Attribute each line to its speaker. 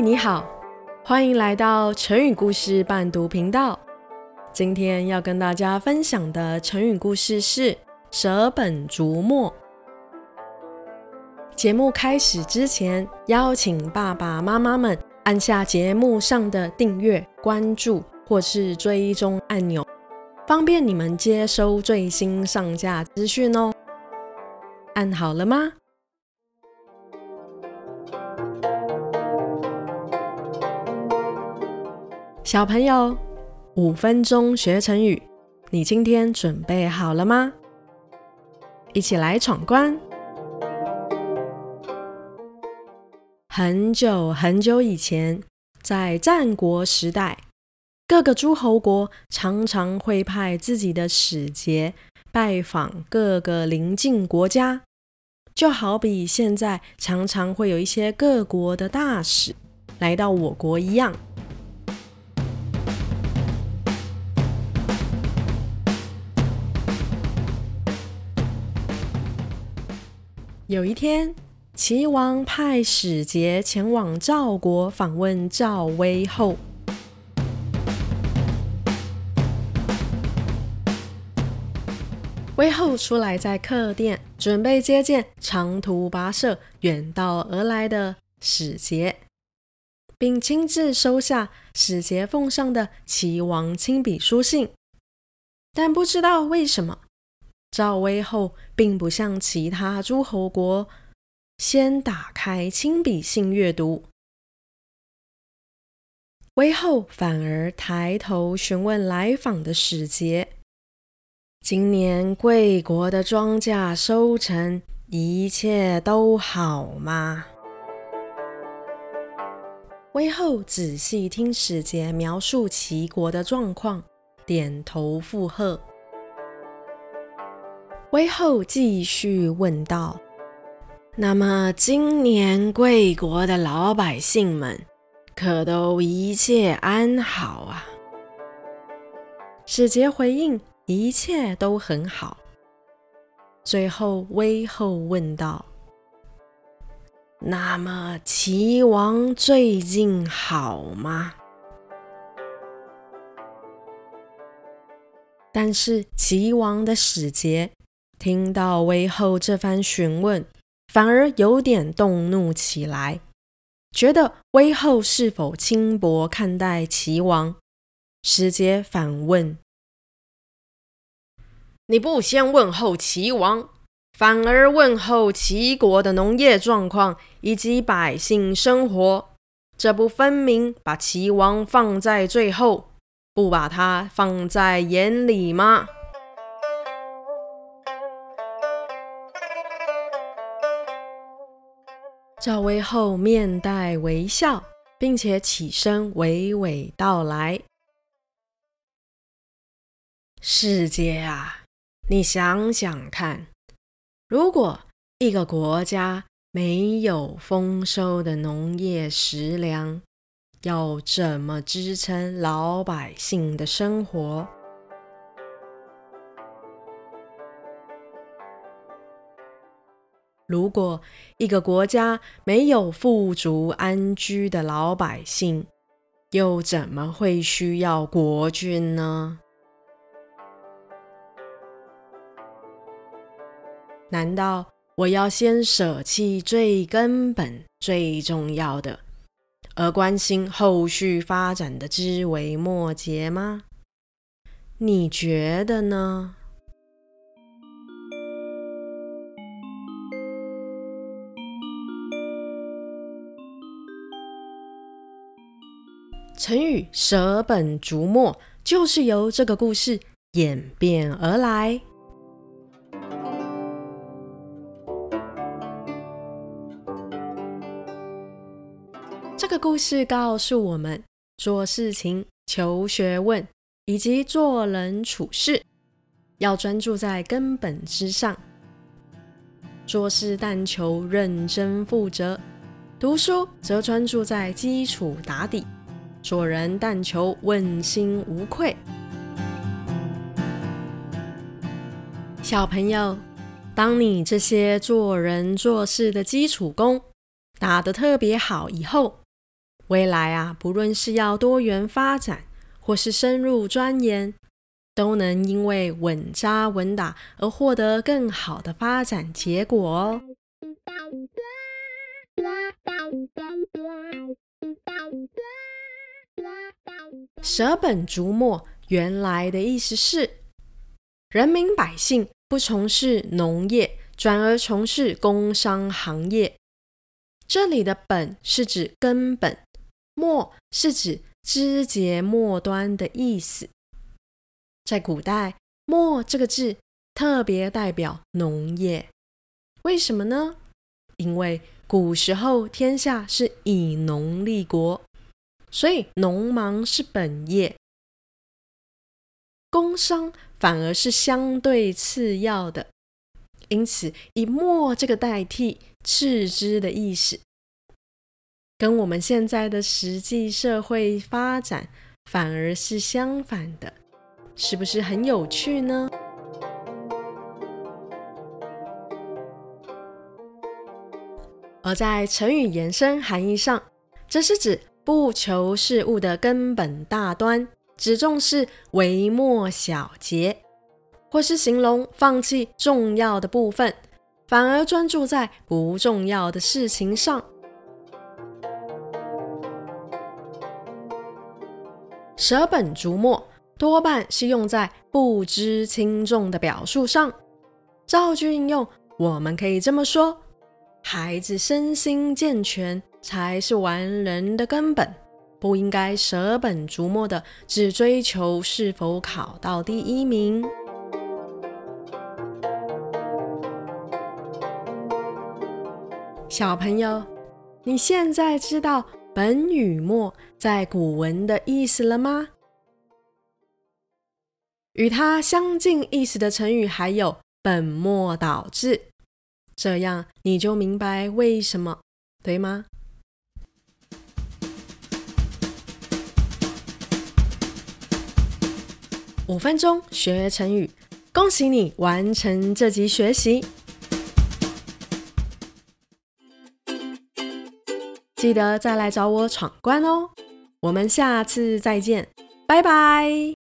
Speaker 1: 你好，欢迎来到成语故事伴读频道。今天要跟大家分享的成语故事是“舍本逐末”。节目开始之前，邀请爸爸妈妈们按下节目上的订阅、关注或是追踪按钮，方便你们接收最新上架资讯哦。按好了吗？小朋友，五分钟学成语，你今天准备好了吗？一起来闯关！很久很久以前，在战国时代，各个诸侯国常常会派自己的使节拜访各个邻近国家，就好比现在常常会有一些各国的大使来到我国一样。有一天，齐王派使节前往赵国访问赵威后。威后出来在客店，准备接见长途跋涉远道而来的使节，并亲自收下使节奉上的齐王亲笔书信。但不知道为什么。赵威后并不像其他诸侯国，先打开亲笔信阅读，威后反而抬头询问来访的使节：“今年贵国的庄稼收成一切都好吗？”威后仔细听使节描述齐国的状况，点头附和。威后继续问道：“那么今年贵国的老百姓们可都一切安好啊？”使节回应：“一切都很好。”最后，威后问道：“那么齐王最近好吗？”但是齐王的使节。听到威后这番询问，反而有点动怒起来，觉得威后是否轻薄看待齐王？使节反问：“你不先问候齐王，反而问候齐国的农业状况以及百姓生活，这不分明把齐王放在最后，不把他放在眼里吗？”赵薇后面带微笑，并且起身娓娓道来：“世界啊，你想想看，如果一个国家没有丰收的农业食粮，要怎么支撑老百姓的生活？”如果一个国家没有富足安居的老百姓，又怎么会需要国君呢？难道我要先舍弃最根本、最重要的，而关心后续发展的枝微末节吗？你觉得呢？成语“舍本逐末”就是由这个故事演变而来。这个故事告诉我们，做事情、求学问以及做人处事，要专注在根本之上。做事但求认真负责，读书则专注在基础打底。做人但求问心无愧。小朋友，当你这些做人做事的基础功打得特别好以后，未来啊，不论是要多元发展，或是深入钻研，都能因为稳扎稳打而获得更好的发展结果哦。舍本逐末，原来的意思是，人民百姓不从事农业，转而从事工商行业。这里的“本”是指根本，“末”是指枝节末端的意思。在古代，“末”这个字特别代表农业。为什么呢？因为古时候天下是以农立国，所以农忙是本业，工商反而是相对次要的。因此，以“末”这个代替次之的意思，跟我们现在的实际社会发展反而是相反的，是不是很有趣呢？而在成语延伸含义上，这是指不求事物的根本大端，只重视微末小节。或是形容放弃重要的部分，反而专注在不重要的事情上。舍本逐末多半是用在不知轻重的表述上。造句应用，我们可以这么说：孩子身心健全才是完人的根本，不应该舍本逐末的只追求是否考到第一名。小朋友，你现在知道“本”与“末”在古文的意思了吗？与它相近意思的成语还有“本末倒置”，这样你就明白为什么，对吗？五分钟学成语，恭喜你完成这集学习。记得再来找我闯关哦！我们下次再见，拜拜。